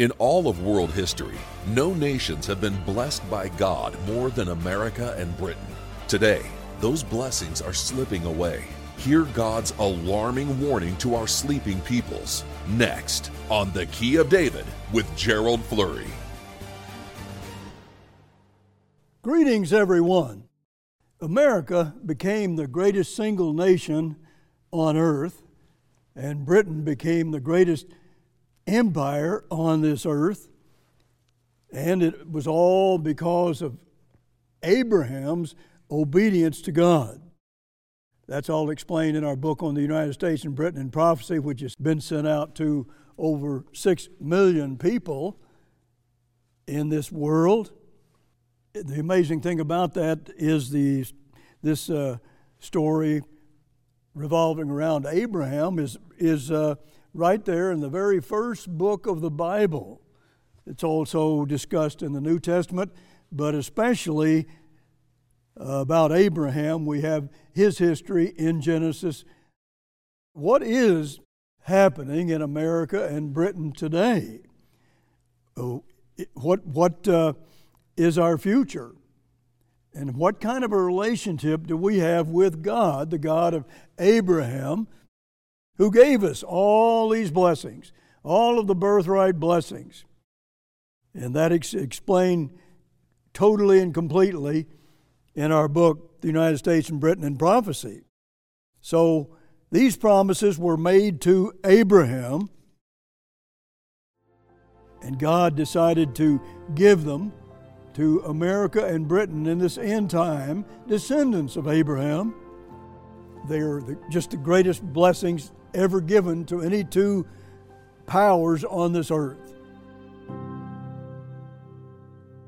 In all of world history, no nations have been blessed by God more than America and Britain. Today, those blessings are slipping away. Hear God's alarming warning to our sleeping peoples. Next, on The Key of David with Gerald Flurry. Greetings, everyone. America became the greatest single nation on earth, and Britain became the greatest empire on this earth. And it was all because of Abraham's obedience to God. That's all explained in our book on the United States and Britain in Prophecy, which has been sent out to over six million people in this world. The amazing thing about that is the, this uh, story revolving around Abraham is, is uh, right there in the very first book of the Bible. It's also discussed in the New Testament, but especially uh, about Abraham, we have his history in Genesis. What is happening in America and Britain today? Oh, what what uh, is our future? And what kind of a relationship do we have with God, the God of Abraham, who gave us all these blessings, all of the birthright blessings. And that is explained totally and completely in our book, The United States and Britain in Prophecy. So these promises were made to Abraham, and God decided to give them to America and Britain in this end time, descendants of Abraham. They are the, just the greatest blessings ever given to any two powers on this earth.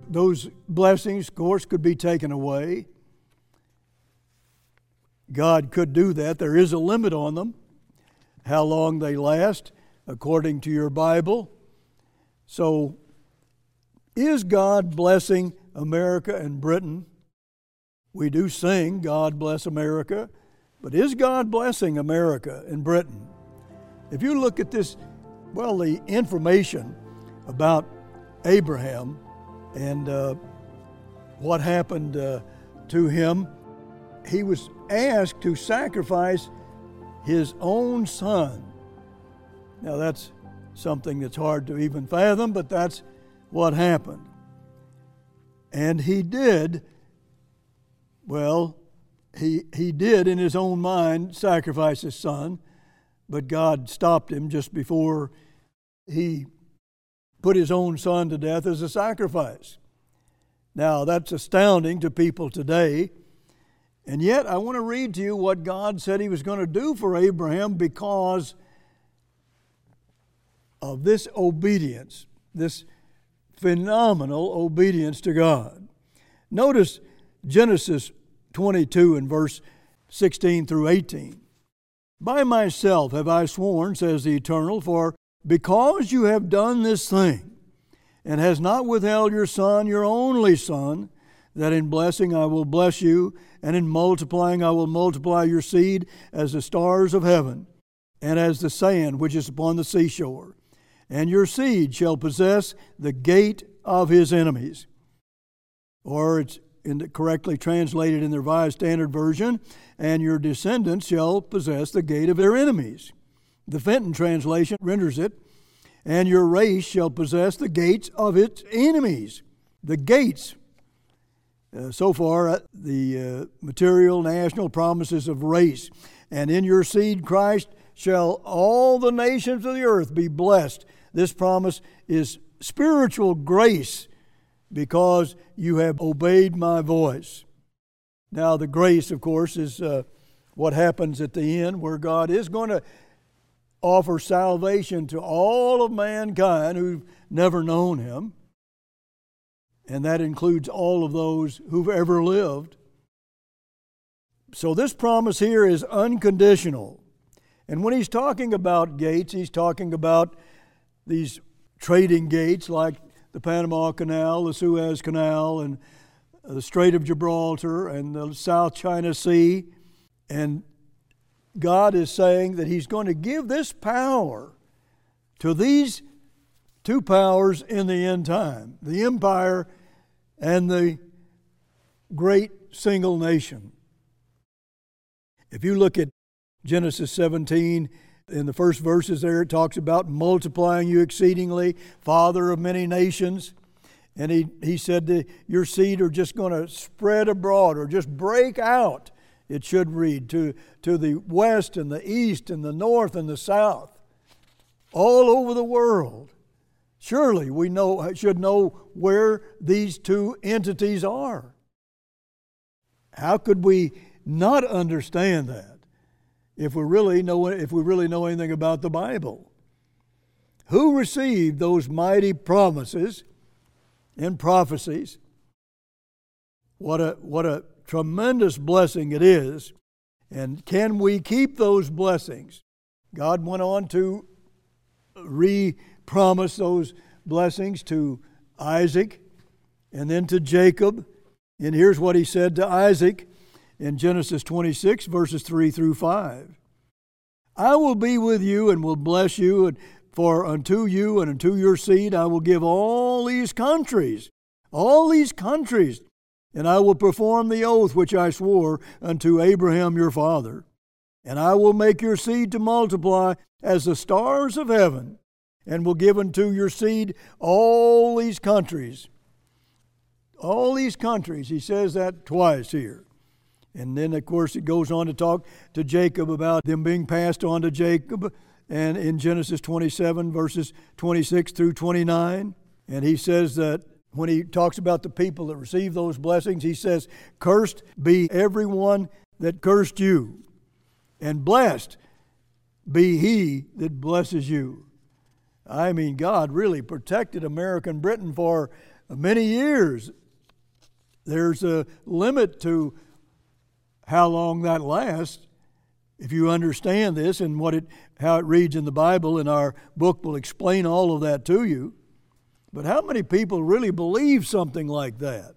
Those blessings, of course, could be taken away. God could do that. There is a limit on them, how long they last, according to your Bible. So, is God blessing America and Britain? We do sing, God bless America. But is God blessing America and Britain? If you look at this, well, the information about Abraham and uh, what happened uh, to him, he was asked to sacrifice his own son. Now, that's something that's hard to even fathom, but that's what happened. And he did, well, he, he did in his own mind sacrifice his son, but God stopped him just before he put his own son to death as a sacrifice. Now, that's astounding to people today. And yet, I want to read to you what God said he was going to do for Abraham because of this obedience, this phenomenal obedience to God. Notice Genesis 22 and verse 16 through 18. By myself have I sworn, says the Eternal, for because you have done this thing, and has not withheld your Son, your only Son, that in blessing I will bless you, and in multiplying I will multiply your seed as the stars of heaven, and as the sand which is upon the seashore. And your seed shall possess the gate of his enemies. Or it's in correctly translated in the Revised Standard Version, and your descendants shall possess the gate of their enemies. The Fenton translation renders it, and your race shall possess the gates of its enemies. The gates. Uh, so far, uh, the uh, material national promises of race. And in your seed, Christ, shall all the nations of the earth be blessed. This promise is spiritual grace because you have obeyed my voice. Now, the grace, of course, is uh, what happens at the end where God is going to offer salvation to all of mankind who've never known Him. And that includes all of those who've ever lived. So, this promise here is unconditional. And when he's talking about gates, he's talking about these trading gates like the Panama Canal, the Suez Canal, and the Strait of Gibraltar, and the South China Sea. And God is saying that He's going to give this power to these two powers in the end time the empire and the great single nation. If you look at Genesis 17, in the first verses there, it talks about multiplying you exceedingly, father of many nations. And he, he said that your seed are just going to spread abroad or just break out, it should read, to, to the west and the east and the north and the south, all over the world. Surely we know, should know where these two entities are. How could we not understand that if we really know, if we really know anything about the Bible? Who received those mighty promises and prophecies? What a, what a tremendous blessing it is. And can we keep those blessings? God went on to re promise those blessings to Isaac and then to Jacob and here's what he said to Isaac in Genesis 26, verses 3 through 5. I will be with you and will bless you, and for unto you and unto your seed I will give all these countries, all these countries, and I will perform the oath which I swore unto Abraham your father. And I will make your seed to multiply as the stars of heaven, and will give unto your seed all these countries all these countries. He says that twice here. And then, of course, it goes on to talk to Jacob about them being passed on to Jacob, and in Genesis 27, verses 26 through 29. And he says that when he talks about the people that receive those blessings, he says, Cursed be everyone that cursed you, and blessed be he that blesses you. I mean, God really protected American Britain for many years there's a limit to how long that lasts. If you understand this and what it, how it reads in the Bible, and our book will explain all of that to you. But how many people really believe something like that?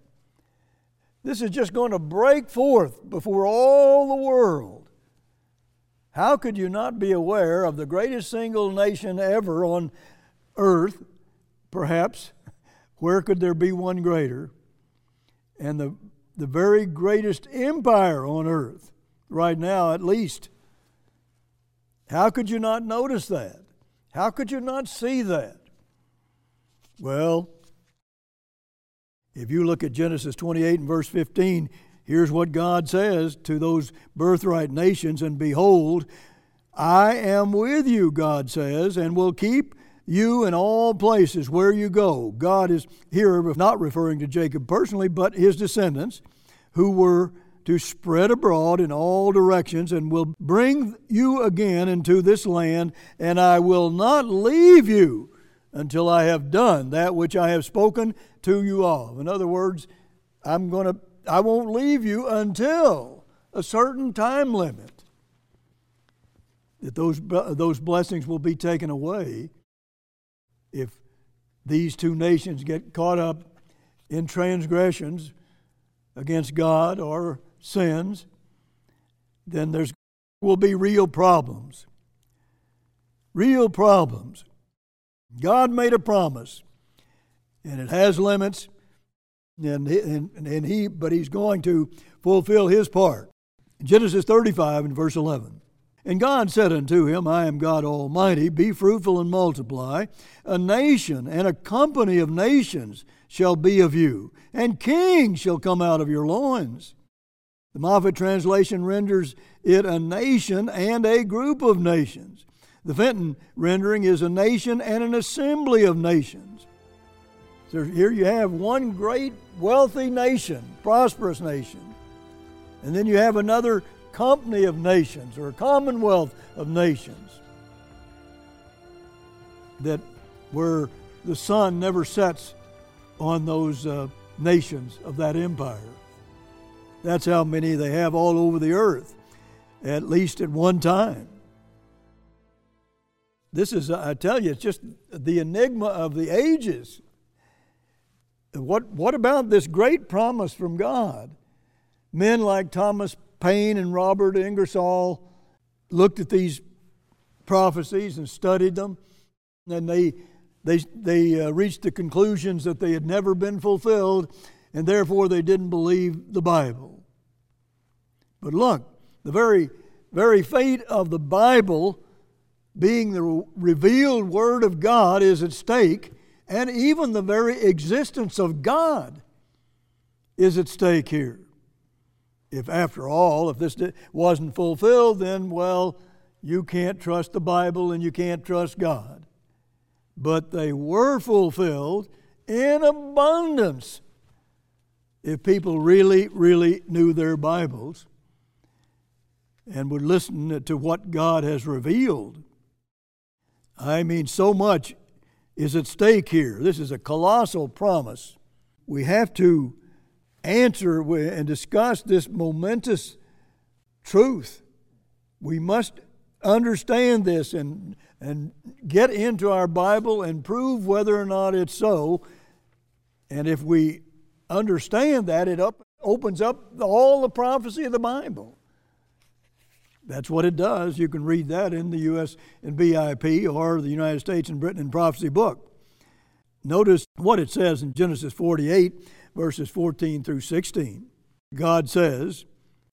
This is just going to break forth before all the world. How could you not be aware of the greatest single nation ever on earth? Perhaps. Where could there be one greater? and the, the very greatest empire on earth, right now at least. How could you not notice that? How could you not see that? Well, if you look at Genesis 28 and verse 15, here's what God says to those birthright nations And behold, I am with you, God says, and will keep you in all places where you go. God is here not referring to Jacob personally, but his descendants who were to spread abroad in all directions and will bring you again into this land, and I will not leave you until I have done that which I have spoken to you of. In other words, I'm going to I won't leave you until a certain time limit that those those blessings will be taken away these two nations get caught up in transgressions against God or sins, then there's will be real problems. Real problems. God made a promise, and it has limits, and, and, and he, but He's going to fulfill His part. Genesis 35 and verse 11. And God said unto him, I am God Almighty, be fruitful and multiply. A nation and a company of nations shall be of you, and kings shall come out of your loins. The Moffatt translation renders it a nation and a group of nations. The Fenton rendering is a nation and an assembly of nations. So here you have one great wealthy nation, prosperous nation. And then you have another company of nations or a commonwealth of nations that where the sun never sets on those uh, nations of that empire. That's how many they have all over the earth, at least at one time. This is, I tell you, it's just the enigma of the ages. What, what about this great promise from God? Men like Thomas Paine and Robert Ingersoll looked at these prophecies and studied them, and they they, they uh, reached the conclusions that they had never been fulfilled, and therefore they didn't believe the Bible. But look, the very, very fate of the Bible, being the revealed Word of God, is at stake, and even the very existence of God is at stake here. If, after all, if this wasn't fulfilled, then, well, you can't trust the Bible and you can't trust God. But they were fulfilled in abundance if people really, really knew their Bibles and would listen to what God has revealed. I mean, so much is at stake here. This is a colossal promise. We have to answer and discuss this momentous truth. We must understand this and, and get into our Bible and prove whether or not it's so. And if we understand that, it up, opens up all the prophecy of the Bible. That's what it does. You can read that in the U.S. and BIP or the United States and Britain in Prophecy book. Notice what it says in Genesis 48, verses 14 through 16. God says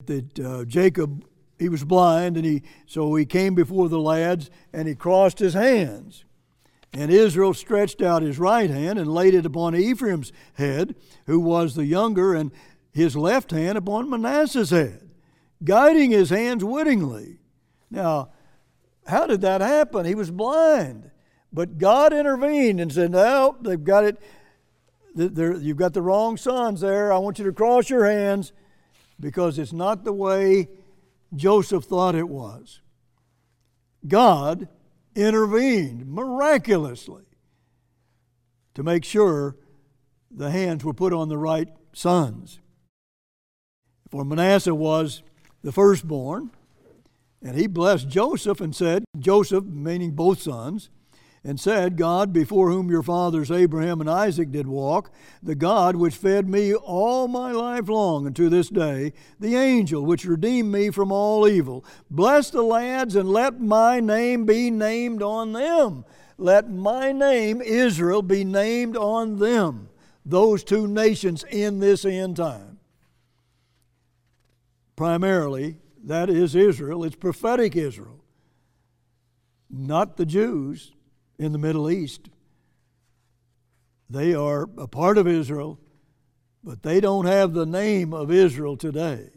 that uh, Jacob he was blind and he so he came before the lads and he crossed his hands. And Israel stretched out his right hand and laid it upon Ephraim's head who was the younger and his left hand upon Manasseh's head guiding his hands wittingly. Now how did that happen? He was blind. But God intervened and said no they've got it you've got the wrong sons there. I want you to cross your hands because it's not the way Joseph thought it was. God intervened miraculously to make sure the hands were put on the right sons. For Manasseh was the firstborn, and he blessed Joseph and said, Joseph, meaning both sons, and said, God, before whom your fathers Abraham and Isaac did walk, the God which fed me all my life long unto this day, the angel which redeemed me from all evil, bless the lads and let my name be named on them. Let my name, Israel, be named on them, those two nations in this end time. Primarily, that is Israel. It's prophetic Israel, not the Jews in the Middle East. They are a part of Israel, but they don't have the name of Israel today.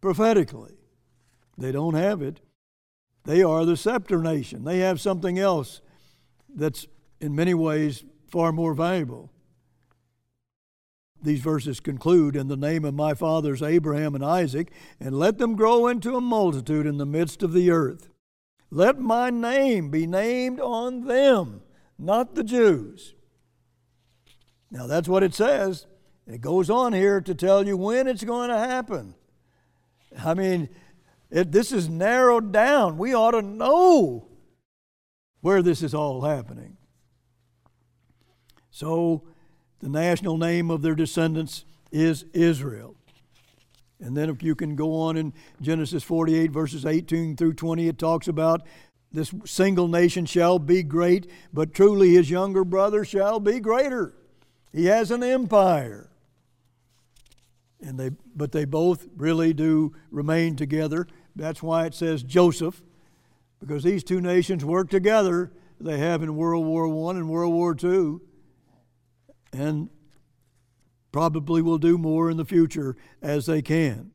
Prophetically, they don't have it. They are the scepter nation. They have something else that's in many ways far more valuable. These verses conclude In the name of my fathers Abraham and Isaac, and let them grow into a multitude in the midst of the earth. Let my name be named on them, not the Jews. Now that's what it says. It goes on here to tell you when it's going to happen. I mean, it, this is narrowed down. We ought to know where this is all happening. So, the national name of their descendants is Israel. And then if you can go on in Genesis 48, verses 18 through 20, it talks about this single nation shall be great, but truly his younger brother shall be greater. He has an empire. And they, but they both really do remain together. That's why it says Joseph, because these two nations work together. They have in World War I and World War II. And probably will do more in the future as they can.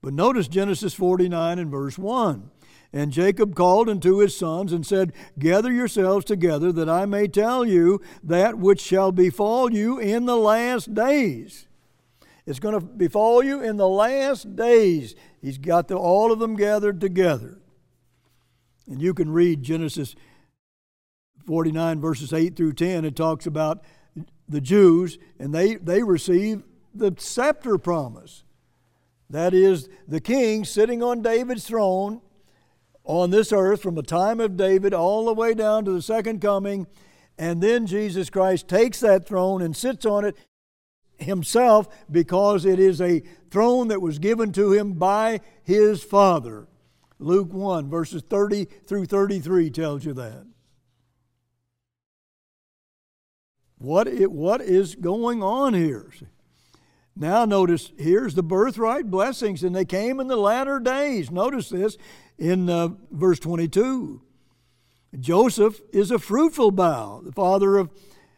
But notice Genesis 49 and verse 1. And Jacob called unto his sons and said, Gather yourselves together, that I may tell you that which shall befall you in the last days. It's going to befall you in the last days. He's got the, all of them gathered together. And you can read Genesis 49, verses 8 through 10. It talks about the Jews, and they, they receive the scepter promise. That is, the king sitting on David's throne on this earth from the time of David all the way down to the second coming. And then Jesus Christ takes that throne and sits on it himself because it is a throne that was given to him by his Father. Luke 1, verses 30 through 33 tells you that. What, it, what is going on here? Now, notice here's the birthright blessings, and they came in the latter days. Notice this in uh, verse 22. Joseph is a fruitful bough, the father of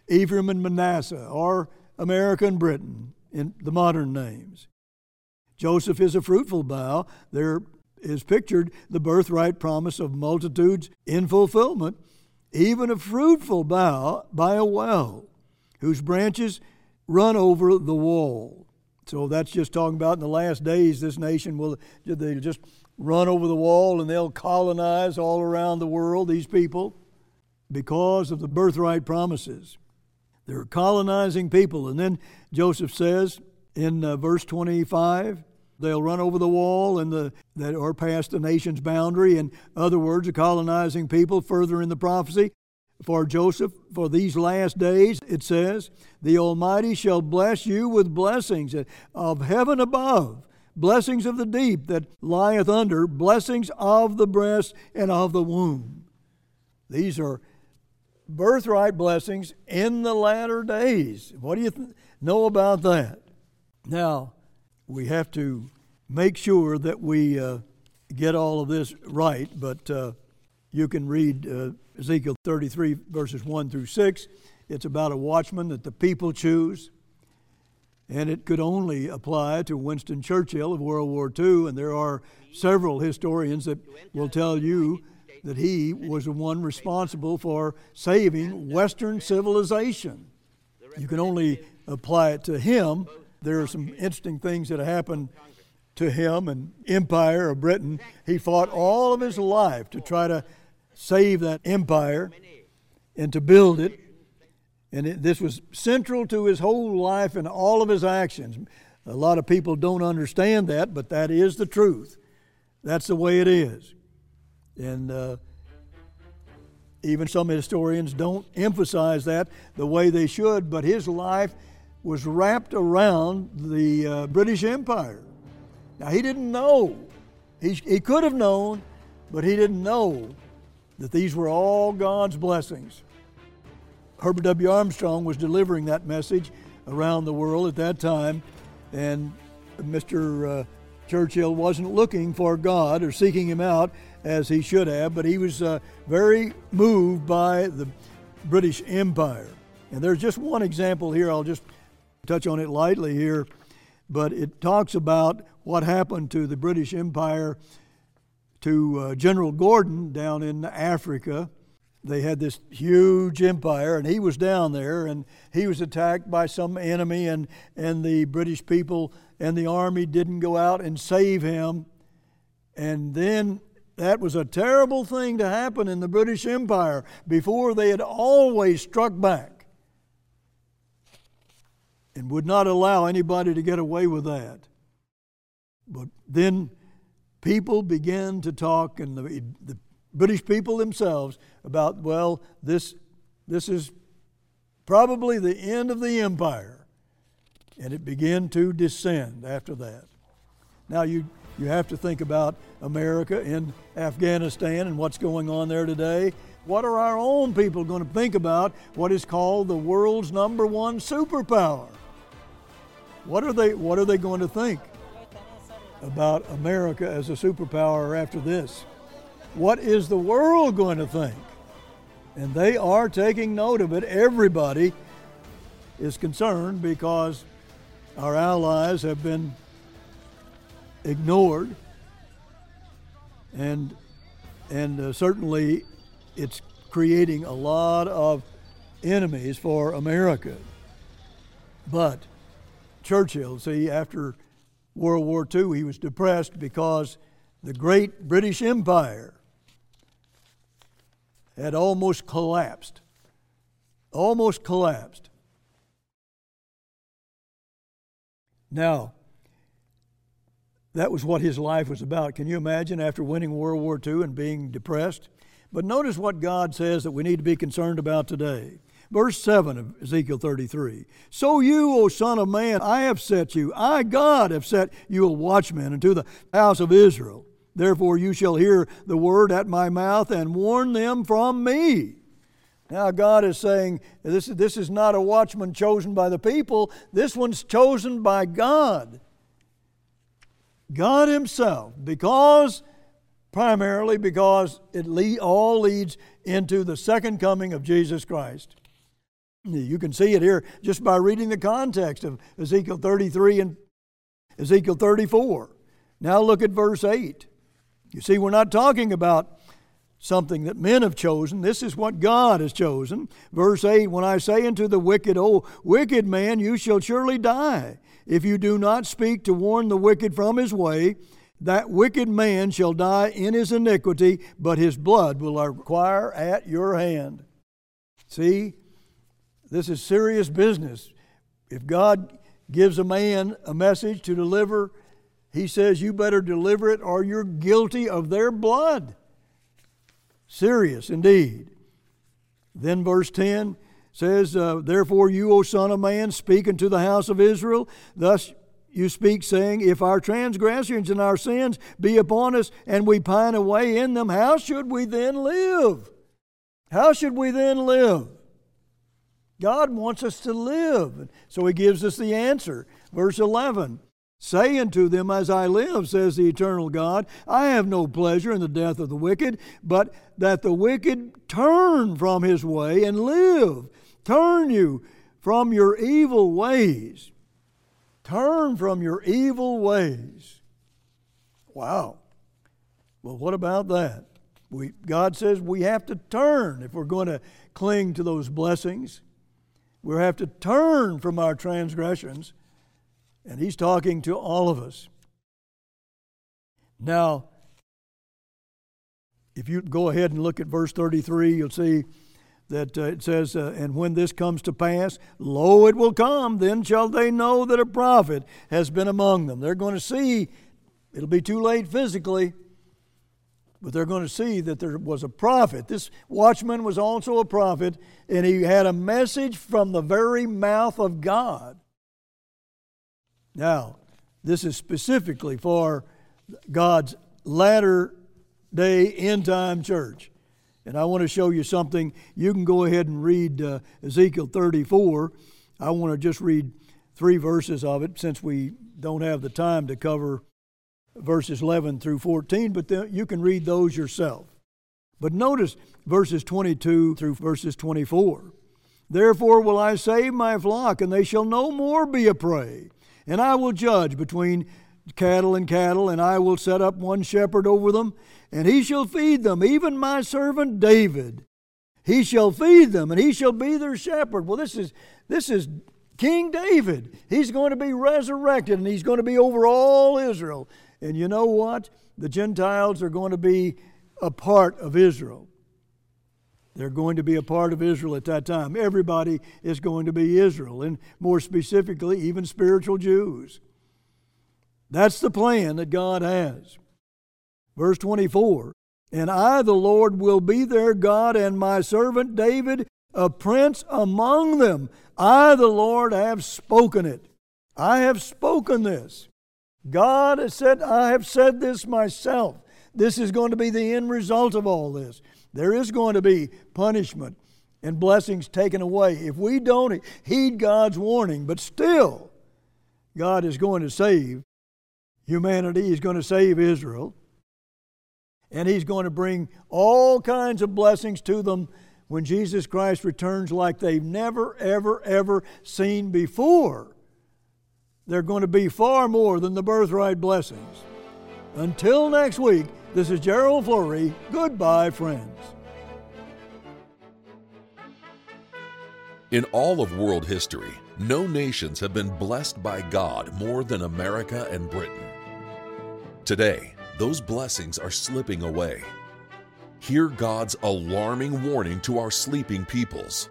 Ephraim and Manasseh, or America and Britain in the modern names. Joseph is a fruitful bough. There is pictured the birthright promise of multitudes in fulfillment, even a fruitful bough by a well, whose branches run over the wall. So that's just talking about in the last days, this nation will they just run over the wall and they'll colonize all around the world, these people, because of the birthright promises. They're colonizing people. And then Joseph says in uh, verse 25, they'll run over the wall and the, that or past the nation's boundary. In other words, the colonizing people further in the prophecy. For Joseph, for these last days, it says, the Almighty shall bless you with blessings of heaven above blessings of the deep that lieth under, blessings of the breast and of the womb. These are birthright blessings in the latter days. What do you th- know about that? Now, we have to make sure that we uh, get all of this right, but uh, you can read uh, Ezekiel 33, verses 1 through 6. It's about a watchman that the people choose and it could only apply to Winston Churchill of World War II. And there are several historians that will tell you that he was the one responsible for saving Western civilization. You can only apply it to him. There are some interesting things that happened to him and empire of Britain. He fought all of his life to try to save that empire and to build it and it, this was central to his whole life and all of his actions. A lot of people don't understand that, but that is the truth. That's the way it is. And uh, even some historians don't emphasize that the way they should, but his life was wrapped around the uh, British Empire. Now, he didn't know. He, he could have known, but he didn't know that these were all God's blessings. Herbert W. Armstrong was delivering that message around the world at that time, and Mr. Uh, Churchill wasn't looking for God or seeking Him out as he should have, but he was uh, very moved by the British Empire. And there's just one example here, I'll just touch on it lightly here, but it talks about what happened to the British Empire to uh, General Gordon down in Africa they had this huge empire, and he was down there, and he was attacked by some enemy, and, and the British people and the army didn't go out and save him. And then that was a terrible thing to happen in the British Empire. Before, they had always struck back and would not allow anybody to get away with that. But then people began to talk, and the, the British people themselves about, well, this, this is probably the end of the empire. And it began to descend after that. Now, you, you have to think about America in Afghanistan and what's going on there today. What are our own people going to think about what is called the world's number one superpower? What are they, what are they going to think about America as a superpower after this? What is the world going to think? And they are taking note of it. Everybody is concerned because our allies have been ignored. And, and uh, certainly it's creating a lot of enemies for America. But Churchill, see, after World War II, he was depressed because the great British Empire had almost collapsed. Almost collapsed. Now, that was what his life was about. Can you imagine after winning World War II and being depressed? But notice what God says that we need to be concerned about today. Verse 7 of Ezekiel 33 So you, O Son of Man, I have set you, I, God, have set you a watchman unto the house of Israel. Therefore, you shall hear the word at my mouth and warn them from me. Now, God is saying this, this is not a watchman chosen by the people, this one's chosen by God. God Himself, because primarily because it all leads into the second coming of Jesus Christ. You can see it here just by reading the context of Ezekiel 33 and Ezekiel 34. Now look at verse 8. You see, we're not talking about something that men have chosen. This is what God has chosen. Verse 8 When I say unto the wicked, O wicked man, you shall surely die, if you do not speak to warn the wicked from his way, that wicked man shall die in his iniquity, but his blood will require at your hand. See, this is serious business. If God gives a man a message to deliver, he says, You better deliver it or you're guilty of their blood. Serious indeed. Then verse 10 says, uh, Therefore, you, O Son of Man, speak unto the house of Israel. Thus you speak, saying, If our transgressions and our sins be upon us, and we pine away in them, how should we then live? How should we then live? God wants us to live. So he gives us the answer. Verse 11 Say unto them, As I live, says the eternal God, I have no pleasure in the death of the wicked, but that the wicked turn from his way and live. Turn you from your evil ways. Turn from your evil ways. Wow. Well, what about that? We, God says we have to turn if we're going to cling to those blessings. We have to turn from our transgressions and he's talking to all of us. Now, if you go ahead and look at verse 33, you'll see that uh, it says, uh, And when this comes to pass, lo, it will come, then shall they know that a prophet has been among them. They're going to see, it'll be too late physically, but they're going to see that there was a prophet. This watchman was also a prophet, and he had a message from the very mouth of God. Now, this is specifically for God's latter day end time church. And I want to show you something. You can go ahead and read uh, Ezekiel 34. I want to just read three verses of it since we don't have the time to cover verses 11 through 14, but you can read those yourself. But notice verses 22 through verses 24. Therefore will I save my flock, and they shall no more be a prey. And I will judge between cattle and cattle, and I will set up one shepherd over them, and he shall feed them, even my servant David. He shall feed them, and he shall be their shepherd. Well, this is this is King David. He's going to be resurrected, and he's going to be over all Israel. And you know what? The Gentiles are going to be a part of Israel. They're going to be a part of Israel at that time. Everybody is going to be Israel, and more specifically, even spiritual Jews. That's the plan that God has. Verse 24 And I, the Lord, will be their God, and my servant David, a prince among them. I, the Lord, have spoken it. I have spoken this. God has said, I have said this myself. This is going to be the end result of all this. There is going to be punishment and blessings taken away if we don't heed God's warning. But still, God is going to save humanity, He's going to save Israel, and He's going to bring all kinds of blessings to them when Jesus Christ returns like they've never, ever, ever seen before. They're going to be far more than the birthright blessings. Until next week, this is Gerald Flurry. Goodbye, friends. In all of world history, no nations have been blessed by God more than America and Britain. Today, those blessings are slipping away. Hear God's alarming warning to our sleeping peoples.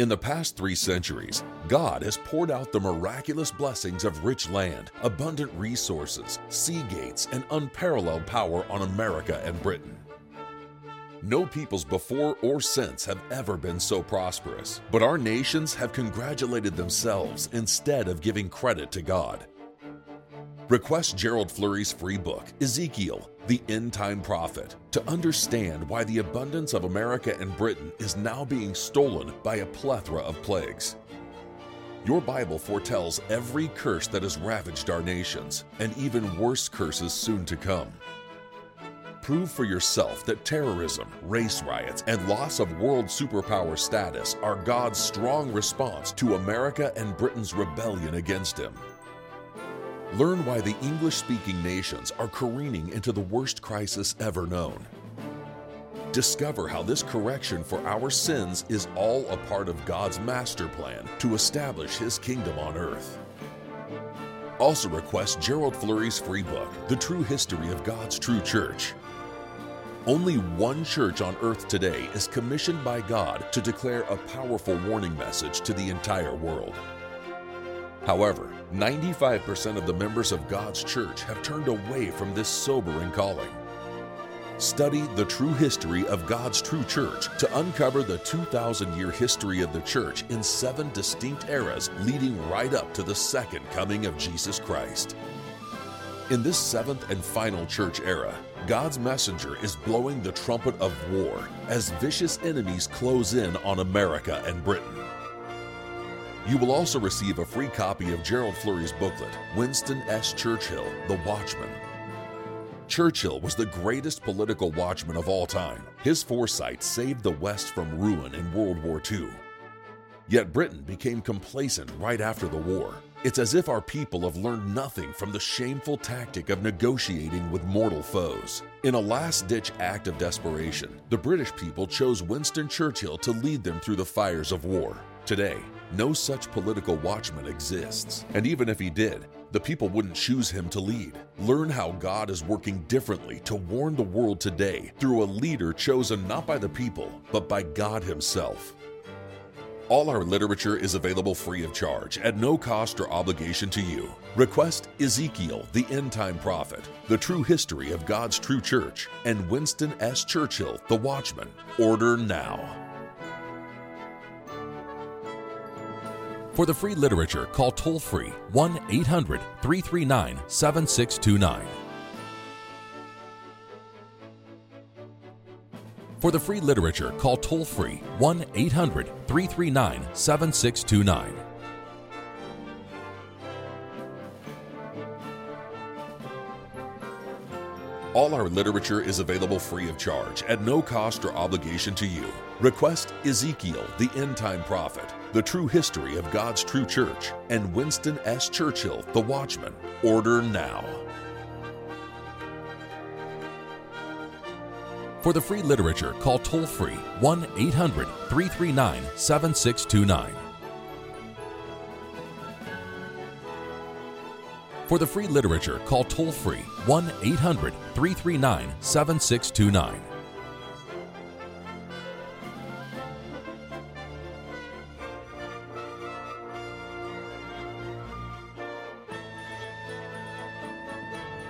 In the past three centuries, God has poured out the miraculous blessings of rich land, abundant resources, sea gates, and unparalleled power on America and Britain. No peoples before or since have ever been so prosperous, but our nations have congratulated themselves instead of giving credit to God. Request Gerald Flurry's free book, Ezekiel the End Time Prophet, to understand why the abundance of America and Britain is now being stolen by a plethora of plagues. Your Bible foretells every curse that has ravaged our nations, and even worse curses soon to come. Prove for yourself that terrorism, race riots, and loss of world superpower status are God's strong response to America and Britain's rebellion against Him. Learn why the English speaking nations are careening into the worst crisis ever known. Discover how this correction for our sins is all a part of God's master plan to establish His kingdom on earth. Also, request Gerald Flurry's free book, The True History of God's True Church. Only one church on earth today is commissioned by God to declare a powerful warning message to the entire world. However, 95% of the members of God's church have turned away from this sobering calling. Study the true history of God's true church to uncover the 2,000 year history of the church in seven distinct eras leading right up to the second coming of Jesus Christ. In this seventh and final church era, God's messenger is blowing the trumpet of war as vicious enemies close in on America and Britain. You will also receive a free copy of Gerald Flurry's booklet, Winston S. Churchill, The Watchman. Churchill was the greatest political watchman of all time. His foresight saved the West from ruin in World War II. Yet Britain became complacent right after the war. It's as if our people have learned nothing from the shameful tactic of negotiating with mortal foes. In a last ditch act of desperation, the British people chose Winston Churchill to lead them through the fires of war. Today, no such political watchman exists. And even if he did, the people wouldn't choose him to lead. Learn how God is working differently to warn the world today through a leader chosen not by the people, but by God Himself. All our literature is available free of charge at no cost or obligation to you. Request Ezekiel, the End Time Prophet, The True History of God's True Church, and Winston S. Churchill, The Watchman. Order now. For the free literature, call toll free 1 800 339 7629. For the free literature, call toll free 1 800 339 7629. All our literature is available free of charge at no cost or obligation to you. Request Ezekiel, the End Time Prophet, The True History of God's True Church, and Winston S. Churchill, The Watchman. Order now. For the free literature, call toll free 1 800 339 7629. For the free literature, call toll free 1 800 339 7629.